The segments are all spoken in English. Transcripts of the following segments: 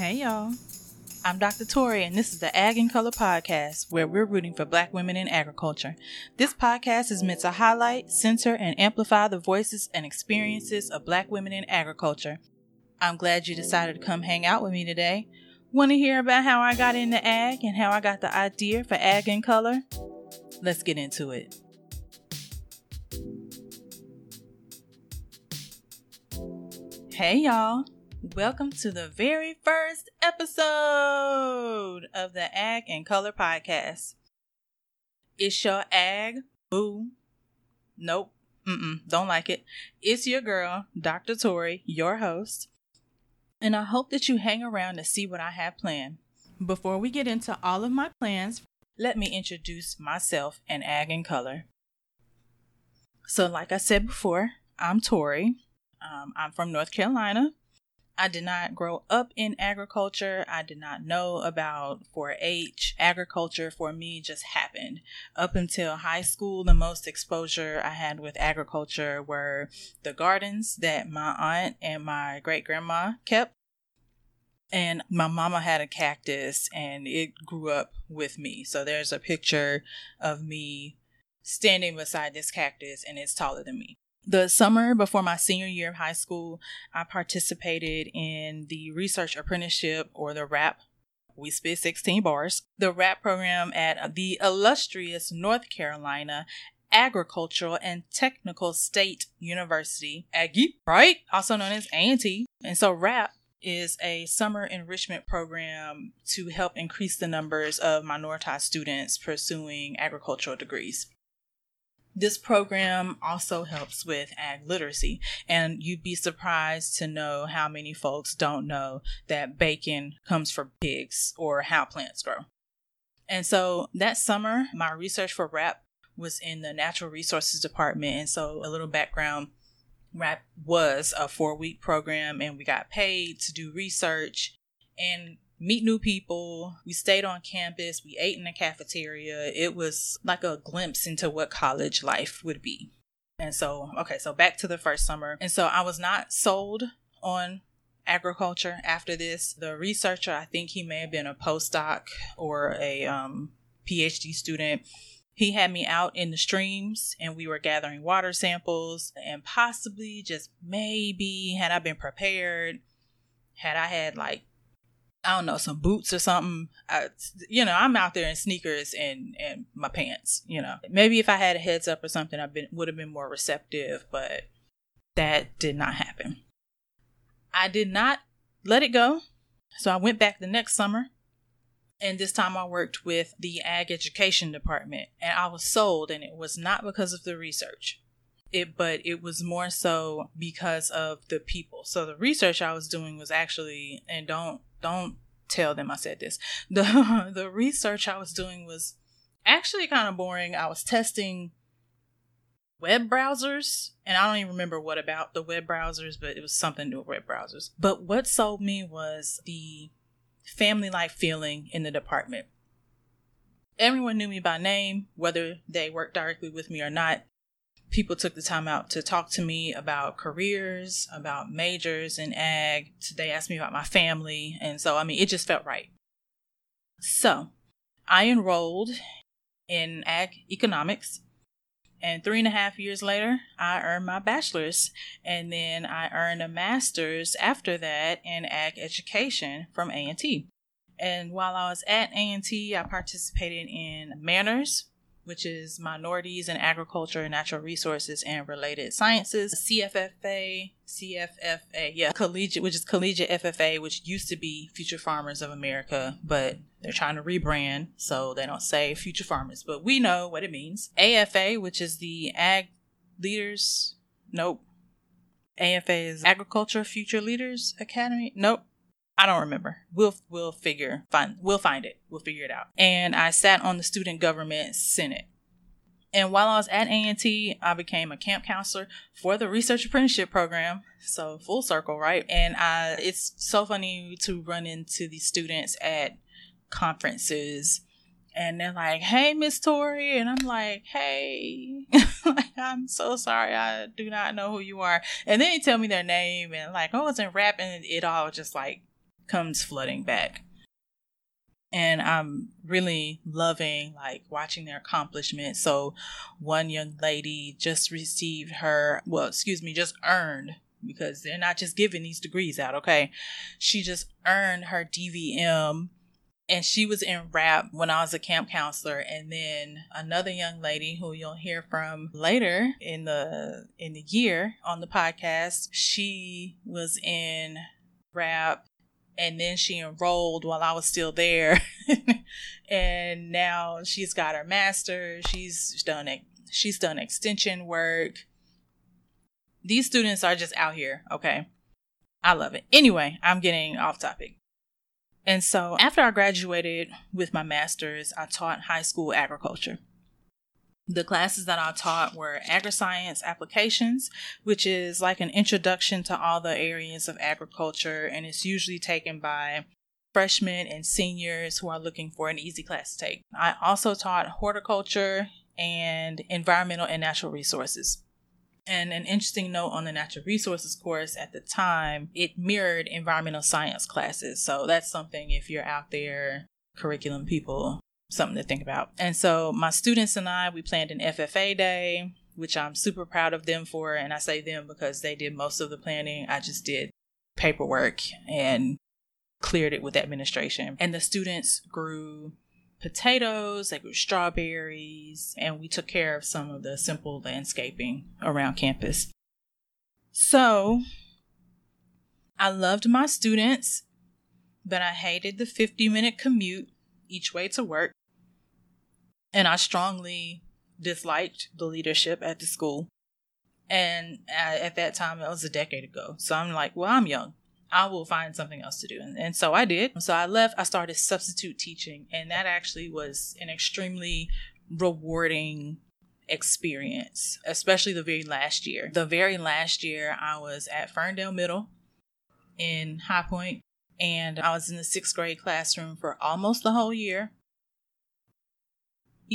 Hey, y'all. I'm Dr. Tori, and this is the Ag in Color Podcast, where we're rooting for Black women in agriculture. This podcast is meant to highlight, center, and amplify the voices and experiences of Black women in agriculture. I'm glad you decided to come hang out with me today. Want to hear about how I got into ag and how I got the idea for Ag in Color? Let's get into it. Hey, y'all. Welcome to the very first episode of the Ag in Color Podcast. It's your ag boo. Nope. Mm-mm. Don't like it. It's your girl, Dr. Tori, your host. And I hope that you hang around to see what I have planned. Before we get into all of my plans, let me introduce myself and Ag in Color. So, like I said before, I'm Tori. Um, I'm from North Carolina. I did not grow up in agriculture. I did not know about 4 H. Agriculture for me just happened. Up until high school, the most exposure I had with agriculture were the gardens that my aunt and my great grandma kept. And my mama had a cactus and it grew up with me. So there's a picture of me standing beside this cactus and it's taller than me. The summer before my senior year of high school, I participated in the research apprenticeship or the RAP. We spit 16 bars. The RAP program at the illustrious North Carolina Agricultural and Technical State University, Aggie, right? Also known as A&T. And so RAP is a summer enrichment program to help increase the numbers of minoritized students pursuing agricultural degrees. This program also helps with ag literacy, and you'd be surprised to know how many folks don't know that bacon comes from pigs or how plants grow. And so that summer, my research for RAP was in the Natural Resources Department. And so, a little background RAP was a four week program, and we got paid to do research. And meet new people. We stayed on campus. We ate in the cafeteria. It was like a glimpse into what college life would be. And so, okay, so back to the first summer. And so I was not sold on agriculture after this. The researcher, I think he may have been a postdoc or a um, PhD student. He had me out in the streams and we were gathering water samples and possibly just maybe had I been prepared, had I had like I don't know, some boots or something. I, you know, I'm out there in sneakers and and my pants. You know, maybe if I had a heads up or something, I been would have been more receptive, but that did not happen. I did not let it go, so I went back the next summer, and this time I worked with the ag education department, and I was sold, and it was not because of the research. It, but it was more so because of the people. So the research I was doing was actually, and don't don't tell them I said this. The the research I was doing was actually kind of boring. I was testing web browsers and I don't even remember what about the web browsers, but it was something with web browsers. But what sold me was the family like feeling in the department. Everyone knew me by name, whether they worked directly with me or not people took the time out to talk to me about careers, about majors in ag. They asked me about my family. And so, I mean, it just felt right. So, I enrolled in ag economics. And three and a half years later, I earned my bachelor's. And then I earned a master's after that in ag education from A&T. And while I was at A&T, I participated in MANRRS, which is Minorities in Agriculture, Natural Resources, and Related Sciences. CFFA, CFFA, yeah, collegiate, which is Collegiate FFA, which used to be Future Farmers of America, but they're trying to rebrand, so they don't say Future Farmers, but we know what it means. AFA, which is the Ag Leaders, nope. AFA is Agriculture Future Leaders Academy. Nope. I don't remember. We'll we'll figure find we'll find it. We'll figure it out. And I sat on the student government senate. And while I was at A&T, I became a camp counselor for the research apprenticeship program. So full circle, right? And I it's so funny to run into these students at conferences and they're like, "Hey, Miss Tori," and I'm like, "Hey, I'm so sorry, I do not know who you are." And then they tell me their name and like, "Oh, it's in rap," and it all just like comes flooding back. And I'm really loving like watching their accomplishments. So one young lady just received her, well, excuse me, just earned because they're not just giving these degrees out, okay? She just earned her DVM and she was in rap when I was a camp counselor and then another young lady who you'll hear from later in the in the year on the podcast she was in rap and then she enrolled while I was still there. And now she's got her master she's done it she's done extension work. These students are just out here okay? I love it. Anyway I'm getting off topic. And so after I graduated with my master's, I taught high school agriculture. The classes that I taught were agri-science applications, which is like an introduction to all the areas of agriculture, and it's usually taken by freshmen and seniors who are looking for an easy class to take. I also taught horticulture and environmental and natural resources. And an interesting note on the natural resources course at the time, it mirrored environmental science classes. So that's something if you're out there, curriculum people, something to think about. And so my students and I, we planned an FFA day, which I'm super proud of them for. And I say them because they did most of the planning. I just did paperwork and cleared it with administration. And the students grew potatoes, they grew strawberries, and we took care of some of the simple landscaping around campus. So, I loved my students, but I hated the 50 minute commute each way to work. And I strongly disliked the leadership at the school. And at that time, that was a decade ago. So I'm like, well, I'm young. I will find something else to do. And, and so I did. So I left, I started substitute teaching, and that actually was an extremely rewarding experience, especially the very last year. The very last year, I was at Ferndale Middle in High Point, and I was in the sixth grade classroom for almost the whole year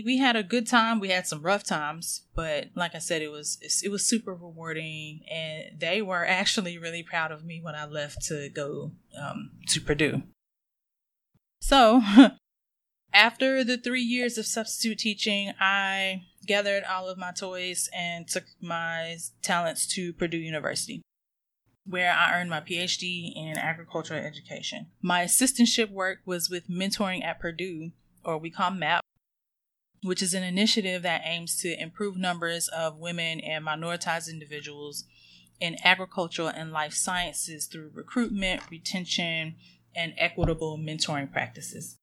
we had a good time. We had some rough times, but like I said, it was it was super rewarding, and they were actually really proud of me when I left to go um, to Purdue. So, after the three years of substitute teaching, I gathered all of my toys and took my talents to Purdue University, where I earned my PhD in agricultural education. My assistantship work was with mentoring at Purdue, or we call MAP which is an initiative that aims to improve numbers of women and minoritized individuals in agricultural and life sciences through recruitment, retention, and equitable mentoring practices.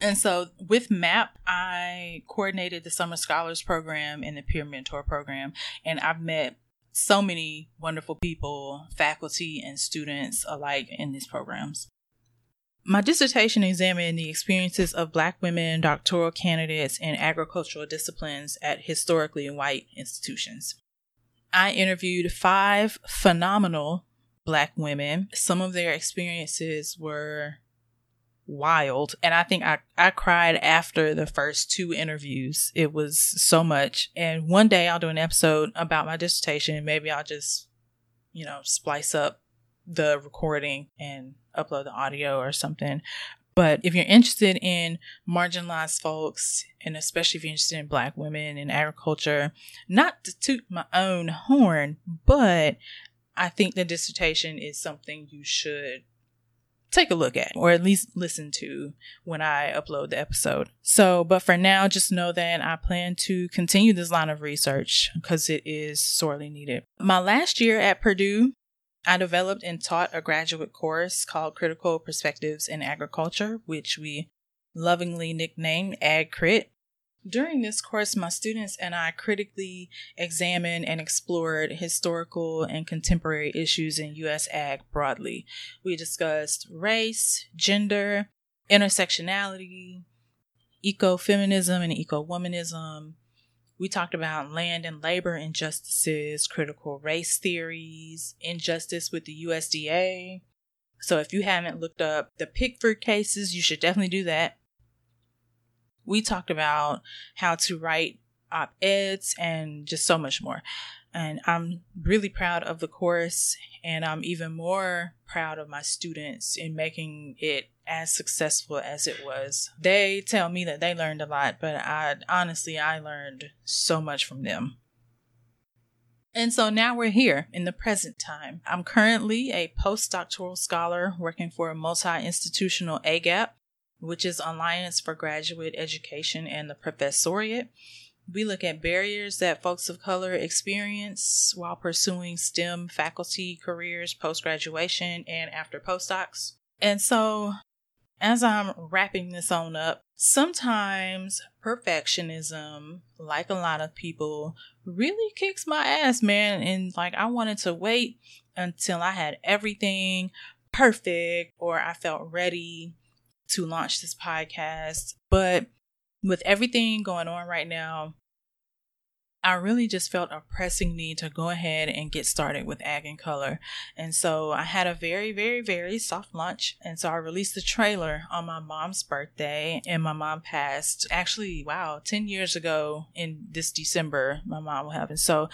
And so with MAP, I coordinated the Summer Scholars Program and the Peer Mentor Program, and I've met so many wonderful people, faculty, and students alike in these programs. My dissertation examined the experiences of Black women doctoral candidates in agricultural disciplines at historically white institutions. I interviewed five phenomenal Black women. Some of their experiences were wild. And I think I, I cried after the first two interviews. It was so much. And one day I'll do an episode about my dissertation. Maybe I'll just, you know, splice up the recording and upload the audio or something. But if you're interested in marginalized folks, and especially if you're interested in Black women in agriculture, not to toot my own horn, but I think the dissertation is something you should take a look at or at least listen to when I upload the episode. So, but for now, just know that I plan to continue this line of research because it is sorely needed. My last year at Purdue, I developed and taught a graduate course called Critical Perspectives in Agriculture, which we lovingly nicknamed Ag Crit. During this course, my students and I critically examined and explored historical and contemporary issues in U.S. ag broadly. We discussed race, gender, intersectionality, ecofeminism and eco-womanism, we talked about land and labor injustices, critical race theories, injustice with the USDA. So if you haven't looked up the Pigford cases, you should definitely do that. We talked about how to write op eds and just so much more. And I'm really proud of the course, and I'm even more proud of my students in making it as successful as it was. They tell me that they learned a lot, but I honestly I learned so much from them. And so now we're here in the present time. I'm currently a postdoctoral scholar working for a multi institutional AGEP, which is Alliance for Graduate Education and the Professoriate. We look at barriers that folks of color experience while pursuing STEM faculty careers post graduation and after postdocs. And so as I'm wrapping this on up, sometimes perfectionism, like a lot of people, really kicks my ass, man. And like, I wanted to wait until I had everything perfect or I felt ready to launch this podcast. But with everything going on right now, I really just felt a pressing need to go ahead and get started with Ag in Color. And so I had a very, very, very soft launch. And so I released the trailer on my mom's birthday, and my mom passed actually, wow, 10 years ago in this December, my mom will have. And so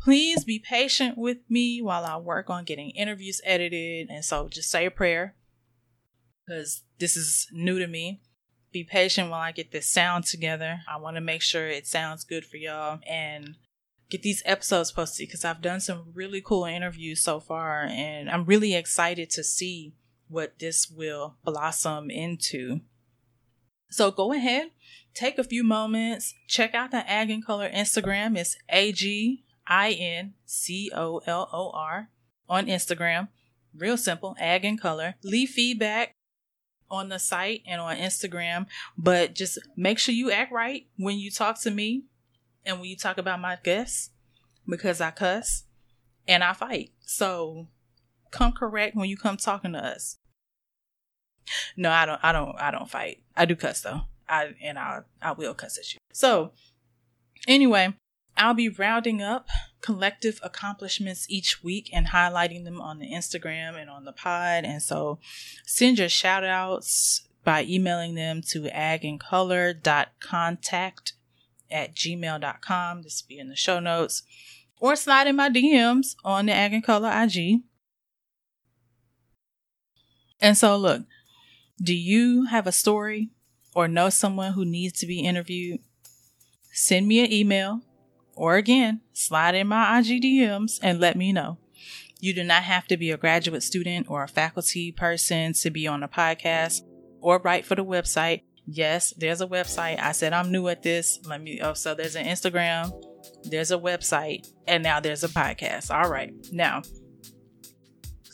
please be patient with me while I work on getting interviews edited. And so just say a prayer because this is new to me be patient while I get this sound together. I want to make sure it sounds good for y'all and get these episodes posted because I've done some really cool interviews so far and I'm really excited to see what this will blossom into. So go ahead, take a few moments, check out the Ag in Color Instagram. It's A G I N C O L O R on Instagram. Real simple, Ag in Color. Leave feedback on the site and on Instagram, but just make sure you act right when you talk to me and when you talk about my guests because I cuss and I fight. So come correct when you come talking to us. No, I don't I don't I don't fight. I do cuss though. I and I I will cuss at you. So anyway, I'll be rounding up collective accomplishments each week and highlighting them on the Instagram and on the pod. And so send your shout outs by emailing them to agincolor.contact at gmail.com. This will be in the show notes. Or slide in my DMs on the Ag in Color IG. And so, look, do you have a story or know someone who needs to be interviewed? Send me an email or again, slide in my IG DMs and let me know. You do not have to be a graduate student or a faculty person to be on a podcast or write for the website. Yes, there's a website. I said I'm new at this. Let me oh so there's an Instagram, there's a website, and now there's a podcast. All right. Now,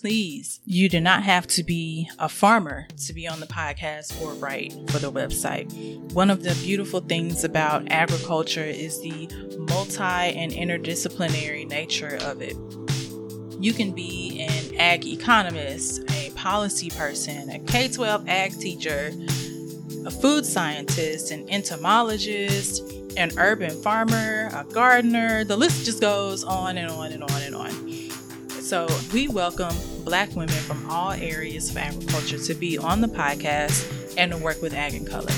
please, you do not have to be a farmer to be on the podcast or write for the website. One of the beautiful things about agriculture is the multi and interdisciplinary nature of it. You can be an ag economist, a policy person, a K 12 ag teacher, a food scientist, an entomologist, an urban farmer, a gardener. The list just goes on and on and on and on. So, we welcome Black women from all areas of agriculture to be on the podcast and to work with Ag in Color.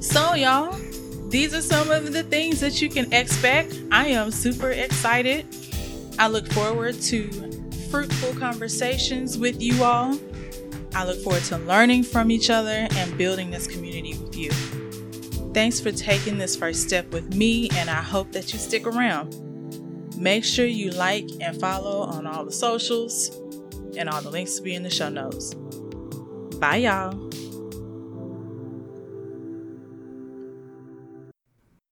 So, y'all, these are some of the things that you can expect. I am super excited. I look forward to fruitful conversations with you all. I look forward to learning from each other and building this community with you. Thanks for taking this first step with me, and I hope that you stick around. Make sure you like and follow on all the socials, and all the links will be in the show notes. Bye, y'all.